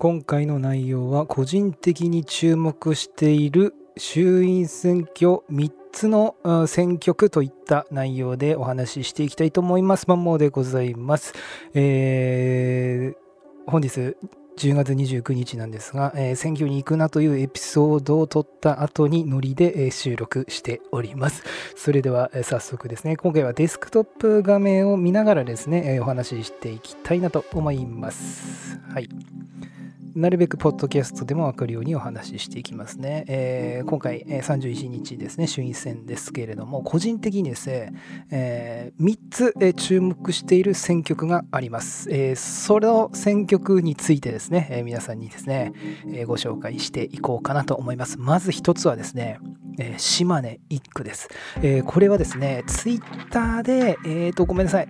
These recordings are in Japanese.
今回の内容は個人的に注目している衆院選挙3つの選挙区といった内容でお話ししていきたいと思います。マンモーでございます。えー、本日10月29日なんですが、えー、選挙に行くなというエピソードを撮った後にノリで、収録しております。それでは、早速ですね、今回はデスクトップ画面を見ながらですね、お話ししていきたいなと思います。はい。なるべくポッドキャストでも分かるようにお話ししていきますね。えー、今回、えー、31日ですね、衆院選ですけれども、個人的にですね、えー、3つ、え注目している選挙区があります。えその選挙区についてですね、え皆さんにですね、えご紹介していこうかなと思います。まず1つはですね、え島根1区です、えこれはですね、ツイッターで、えっ、と、ごめんなさい。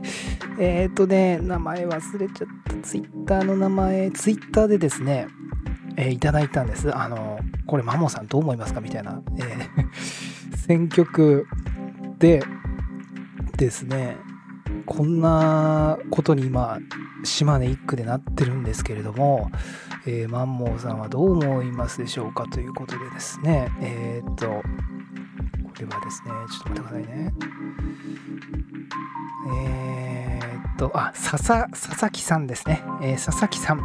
えっ、とね、名前忘れちゃった。ツイッターの名前、ツイッターでですね、え、いただいたんです。あの、これマモさんどう思いますかみたいな、え、選曲でですね、こんなことに今、島根1区でなってるんですけれども、えー、マンモーさんはどう思いますでしょうかということでですね、えー、っと、これはですね、ちょっと待ってくださいね。えー、っと、あ、佐々木さんですね。え佐々木さん。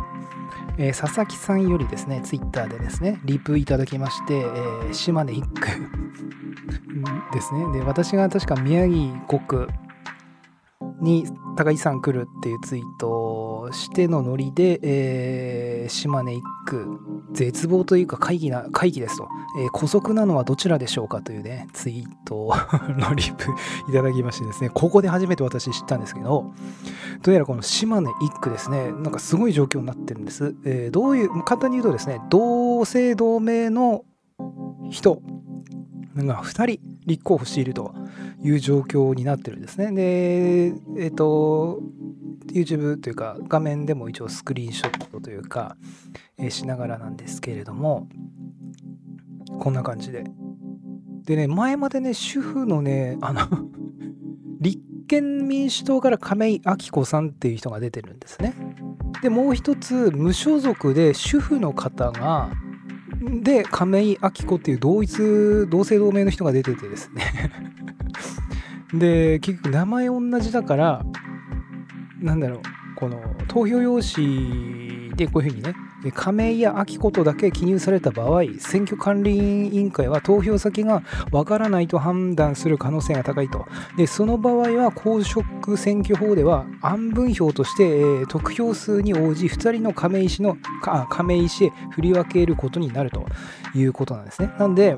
え、佐々木さんよりですね、ツイッターでですね、リプいただきまして、え、島根1区ですね。で、私が確か宮城5区に高木さん来るっていうツイートをしてのノリで、えー、島根1区、絶望というか会議な、会議ですと、えー、古速なのはどちらでしょうかというね、ツイートのリプいただきましてですね、ここで初めて私知ったんですけど、どうやらこの島根1区ですね、なんかすごい状況になってるんです。えー、どういう、簡単に言うとですね、同姓同名の人が2人立候補しているという状況になってるんですね。で、えっ、ー、と、YouTube というか画面でも一応スクリーンショットというか、えー、しながらなんですけれども、こんな感じで。でね、前までね、主婦のね、あの立憲民主党から亀井明子さんっていう人が出てるんですね。で、もう一つ、無所属で主婦の方が、で、亀井明子っていう同一、同姓同名の人が出ててですね。で、結局名前同じだから、なんだろう、この投票用紙でこういうふうにね、亀井や明子とだけ記入された場合、選挙管理委員会は投票先がわからないと判断する可能性が高いと。で、その場合は公職選挙法では案分票として、えー、得票数に応じ2人の亀井氏の亀井氏へ振り分けることになるということなんですね。なんで、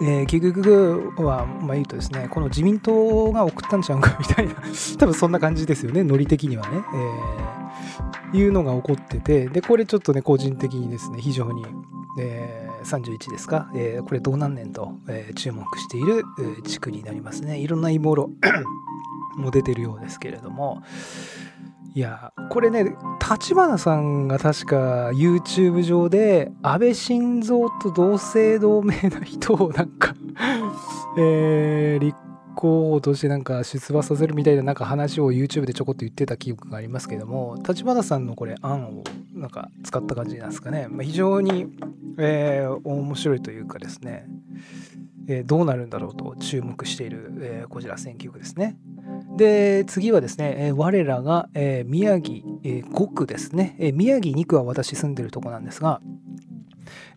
えー、結局は、まあ、言うとですね、この自民党が送ったんちゃうかみたいな、多分そんな感じですよね、ノリ的にはね。えー、いうのが起こってて、で、これちょっとね、個人的にですね、非常に、えー、31ですか、えー、これどうなんねんと、えー、注目している、地区になりますね。いろんな陰謀論も出てるようですけれども、いや、これね、立花さんが確か YouTube 上で、安倍晋三と同姓同名な人をなんか えー、立候補としてなんか出馬させるみたいななんか話を YouTube でちょこっと言ってた記憶がありますけども、立花さんのこれ案をなんか使った感じなんですかね。まあ、非常に、えー、面白いというかですね、えー、どうなるんだろうと注目している、え、こちら選挙区ですね。で、次はですね、えー、我らが、えー、宮城、えー、5区ですね、えー。宮城2区は私住んでるとこなんですが、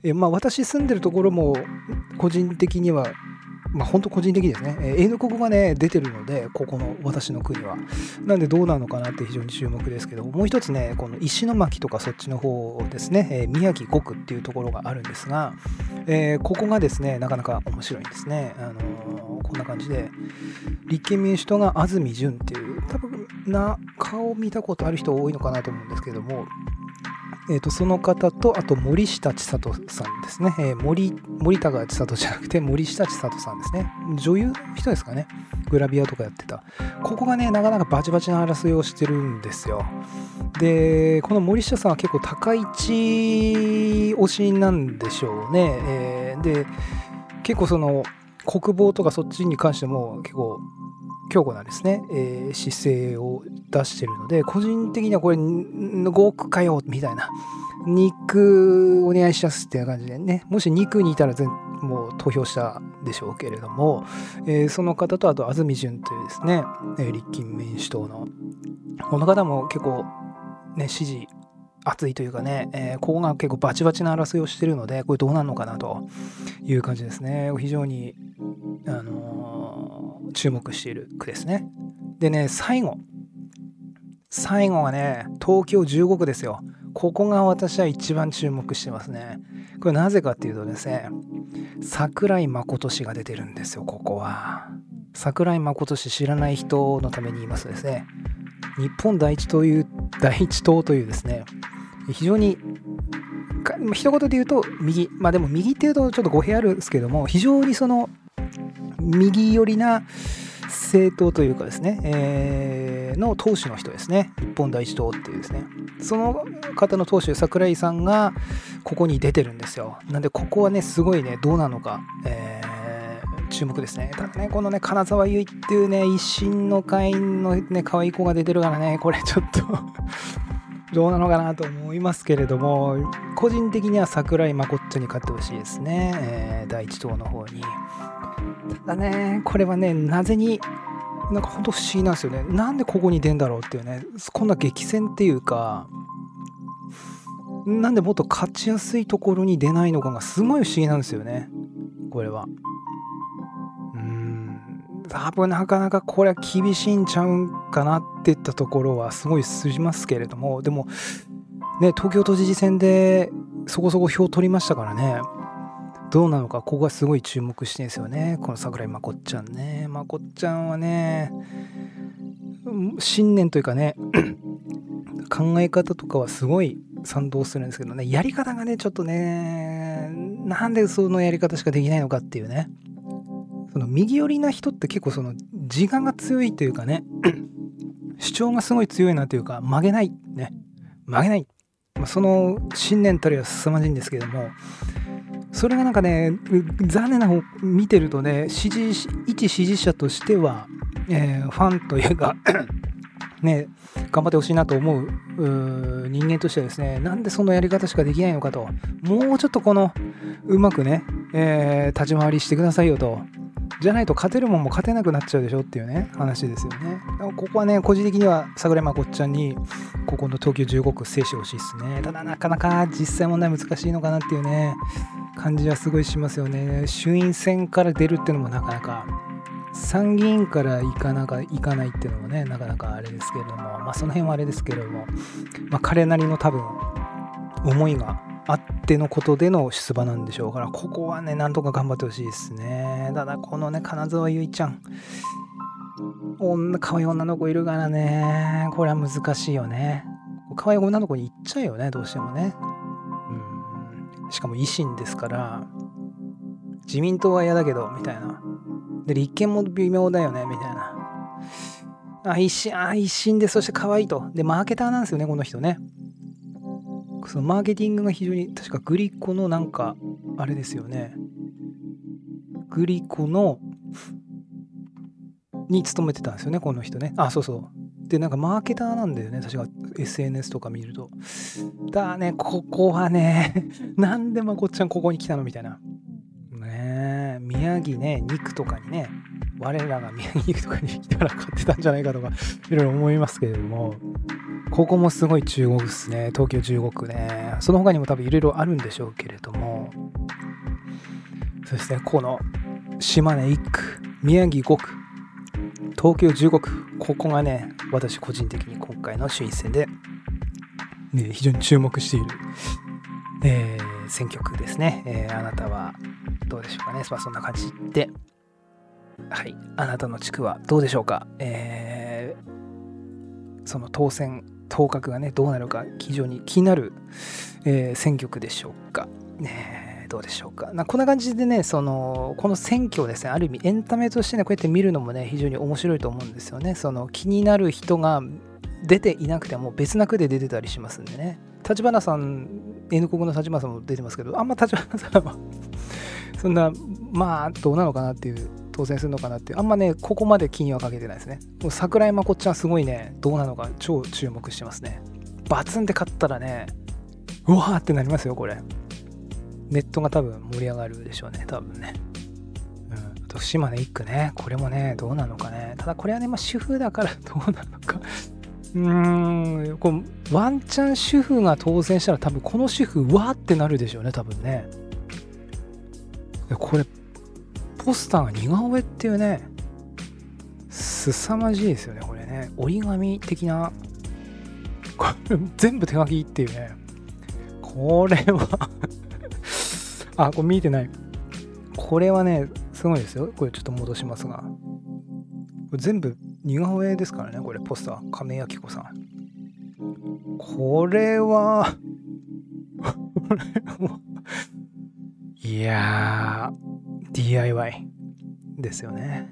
えー、まあ私住んでるところも個人的にはまあ、本当個人的ですね。えー、N 国がね、出てるので、ここの私の国は。なんでどうなのかなって非常に注目ですけど、もう一つね、この石巻とかそっちの方ですね、えー、宮城5区っていうところがあるんですが、えー、ここがですね、なかなか面白いんですね。あのー、こんな感じで、立憲民主党が安住淳っていう、多分な、顔見たことある人多いのかなと思うんですけども、えーと、その方と、あと森下千里さんですね。えー、森森高千里じゃなくて森下千里さんですね。女優の人ですかね。グラビアとかやってた。ここがね、なかなかバチバチな争いをしてるんですよ。で、この森下さんは結構高い位置推しなんでしょうね。えー、で、結構その国防とかそっちに関しても結構強固なですね、えー、姿勢を出してるので個人的にはこれ5億かよみたいな。肉お願いしますっていう感じでね。もし肉にいたら全もう投票したでしょうけれども、えー、その方とあと安住淳というですね、えー、立憲民主党の。この方も結構ね支持熱いというかね、えー、ここが結構バチバチな争いをしてるのでこれどうなるのかなという感じですね。非常にあのー、注目している句ですね。でね最後。最後はね東京15区ですよ。ここが私は一番注目してますね。これなぜかっていうとですね桜井誠氏が出てるんですよここは。桜井誠氏知らない人のために言いますとですね日本第一という第一党というですね非常に一言で言うと右まあでも右っていうとちょっと語弊あるんですけども非常にその右寄りな政党というかですね、えー、の党首の人ですね。日本第一党っていうですね。その方の党首桜井さんがここに出てるんですよ。なんでここはねすごいねどうなのか、えー、注目ですね。ただねこのね金沢結衣っていうね維新の会員のね可愛い子が出てるからねこれちょっとどうなのかなと思いますけれども個人的には桜井誠に勝ってほしいですね、えー、第一党の方に。ただねこれはねなぜになんかほんと不思議なんですよね。なんでここに出んだろうっていうねこんな激戦っていうかなんでもっと勝ちやすいところに出ないのかがすごい不思議なんですよね。これは。多分なかなかこれは厳しいんちゃうんかなっていったところはすごいすじますけれどもでもね東京都知事選でそこそこ票を取りましたからね。どうなのかここがすごい注目してんですよね。この桜井まこっちゃんね。まこっちゃんはね信念というかね 考え方とかはすごい賛同するんですけどね。やり方がねちょっとねなんでそのやり方しかできないのかっていうね。その右寄りな人って結構その自我が強いというかね 主張がすごい強いなというか曲げないね。曲げない、まあ、その信念たりは凄まじいんですけどもそれがなんかね残念な方見てるとね支持一支持者としては、えー、ファンというか ね頑張ってほしいなと思う人間としてはですねなんでそのやり方しかできないのかと。もうちょっとこのうまくね、えー、立ち回りしてくださいよとじゃないと勝てるもんも勝てなくなっちゃうでしょっていうね話ですよね。ここはね個人的には桜井まこっちゃんにここの東京15区制してほしいですね。ただなかなか実際問題難しいのかなっていうね感じはすごいしますよね。衆院選から出るっていうのもなかなか参議院から行かなか行かないっていうのもねなかなかあれですけれどもまあその辺はあれですけれども、まあ、彼なりの多分思いがあってのことでの出馬なんでしょうから、ここはね、なんとか頑張ってほしいですね。ただ、このね、金沢ゆいちゃん、女、可愛い女の子いるからね、これは難しいよね。可愛い女の子に行っちゃうよね、どうしてもね。うん。しかも維新ですから、自民党は嫌だけど、みたいな。で、立憲も微妙だよね、みたいな。あ、維新、あ、維新で、そして可愛いと。で、マーケターなんですよね、この人ね。そのマーケティングが非常に確かグリコのなんかあれですよね。グリコのに勤めてたんですよねこの人ね。あそうそう。でなんかマーケターなんだよね確か SNS とか見ると。だねここはね なんでまこっちゃんここに来たのみたいな。ねえ宮城ね肉とかにね。我らが宮城とかに来たら買ってたんじゃないかとかいろいろ思いますけれどもここもすごい中国ですね。東京中国ね。その他にも多分いろいろあるんでしょうけれども。そしてこの島根1区、宮城5区、東京15区。ここがね、私個人的に今回の衆院選で、ね、非常に注目している、えー、選挙区ですね、えー、あなたはどうでしょうかね。まあ、そんな感じで、はい。あなたの地区はどうでしょうか？えー、その当選当確がね、どうなるか非常に気になる、えー、選挙区でしょうか？ねどうでしょうか？なこんな感じでね、その、この選挙をですね、ある意味エンタメとしてね、こうやって見るのもね、非常に面白いと思うんですよね。その気になる人が出ていなくても別な区で出てたりしますんでね。立花さん、N 国の立花さんも出てますけど、あんま立花さんは そんな、まあ、どうなのかなっていう当選するのかなってあんまねここまで気にはかけてないですね。もう桜井真子ちゃんすごいねどうなのか超注目してますね。バツンって勝ったらねうわーってなりますよこれ。ネットが多分盛り上がるでしょうね多分ね。うんあと島根1区ね。これもねどうなのかね。ただこれはねまあ主婦だから どうなのか。うーんこうワンチャン主婦が当選したら多分この主婦わーってなるでしょうね多分ね。これポスターが似顔絵っていうね凄まじいですよねこれね。折り紙的なこれ 全部手書きっていうね。これはあこれ見えてない。これはねすごいですよ。これちょっと戻しますが。全部似顔絵ですからねこれポスター。亀井明子さん。これは これはいやー。DIY ですよね。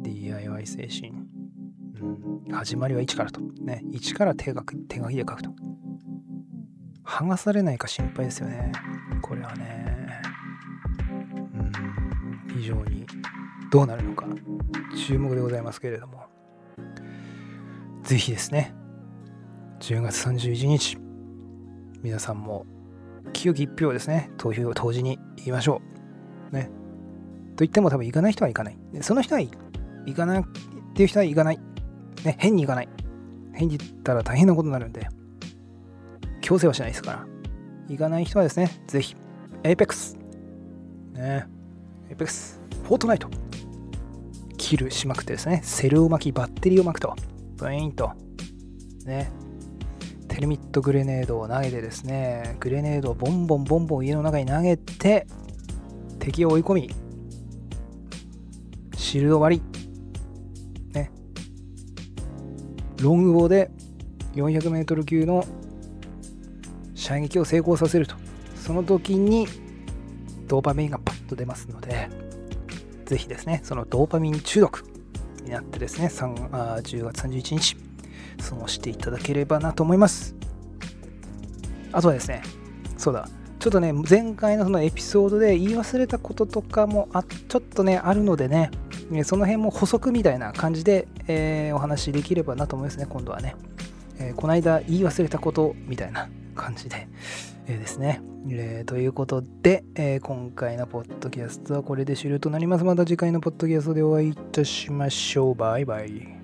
DIY 精神、うん、始まりは1からと。ね。1から手書手書きで書くと。剥がされないか心配ですよね。これはね。うん。非常に。どうなるのか。注目でございますけれども。ぜひですね。10月31日。皆さんも清き一票ですね。投票を当時に言いましょう。ね。と言っても多分行かない人は行かない。その人は行かないっていう人は行かない。ね変に行かない。変に行ったら大変なことになるんで。強制はしないですから。行かない人はですねぜひ APEX ね APEX フォートナイト。キルしまくってですねセルを巻きバッテリーを巻くと。ブイーンと。ね。テルミットグレネードを投げてですねグレネードをボンボンボンボン家の中に投げて敵を追い込みシールド割り。ね。ロングボウで 400m 級の射撃を成功させると。その時にドーパミンがパッと出ますのでぜひですねそのドーパミン中毒になってですね3あ10月31日過ごしていただければなと思います。あとはですねそうだ。ちょっとね前回のそのエピソードで言い忘れたこととかもあちょっとねあるのでねその辺も補足みたいな感じで、えー、お話しできればなと思いますね今度はね、えー、この間言い忘れたことみたいな感じで、えー、ですね、えー、ということで、えー、今回のポッドキャストはこれで終了となります。また次回のポッドキャストでお会いいたしましょう。バイバイ。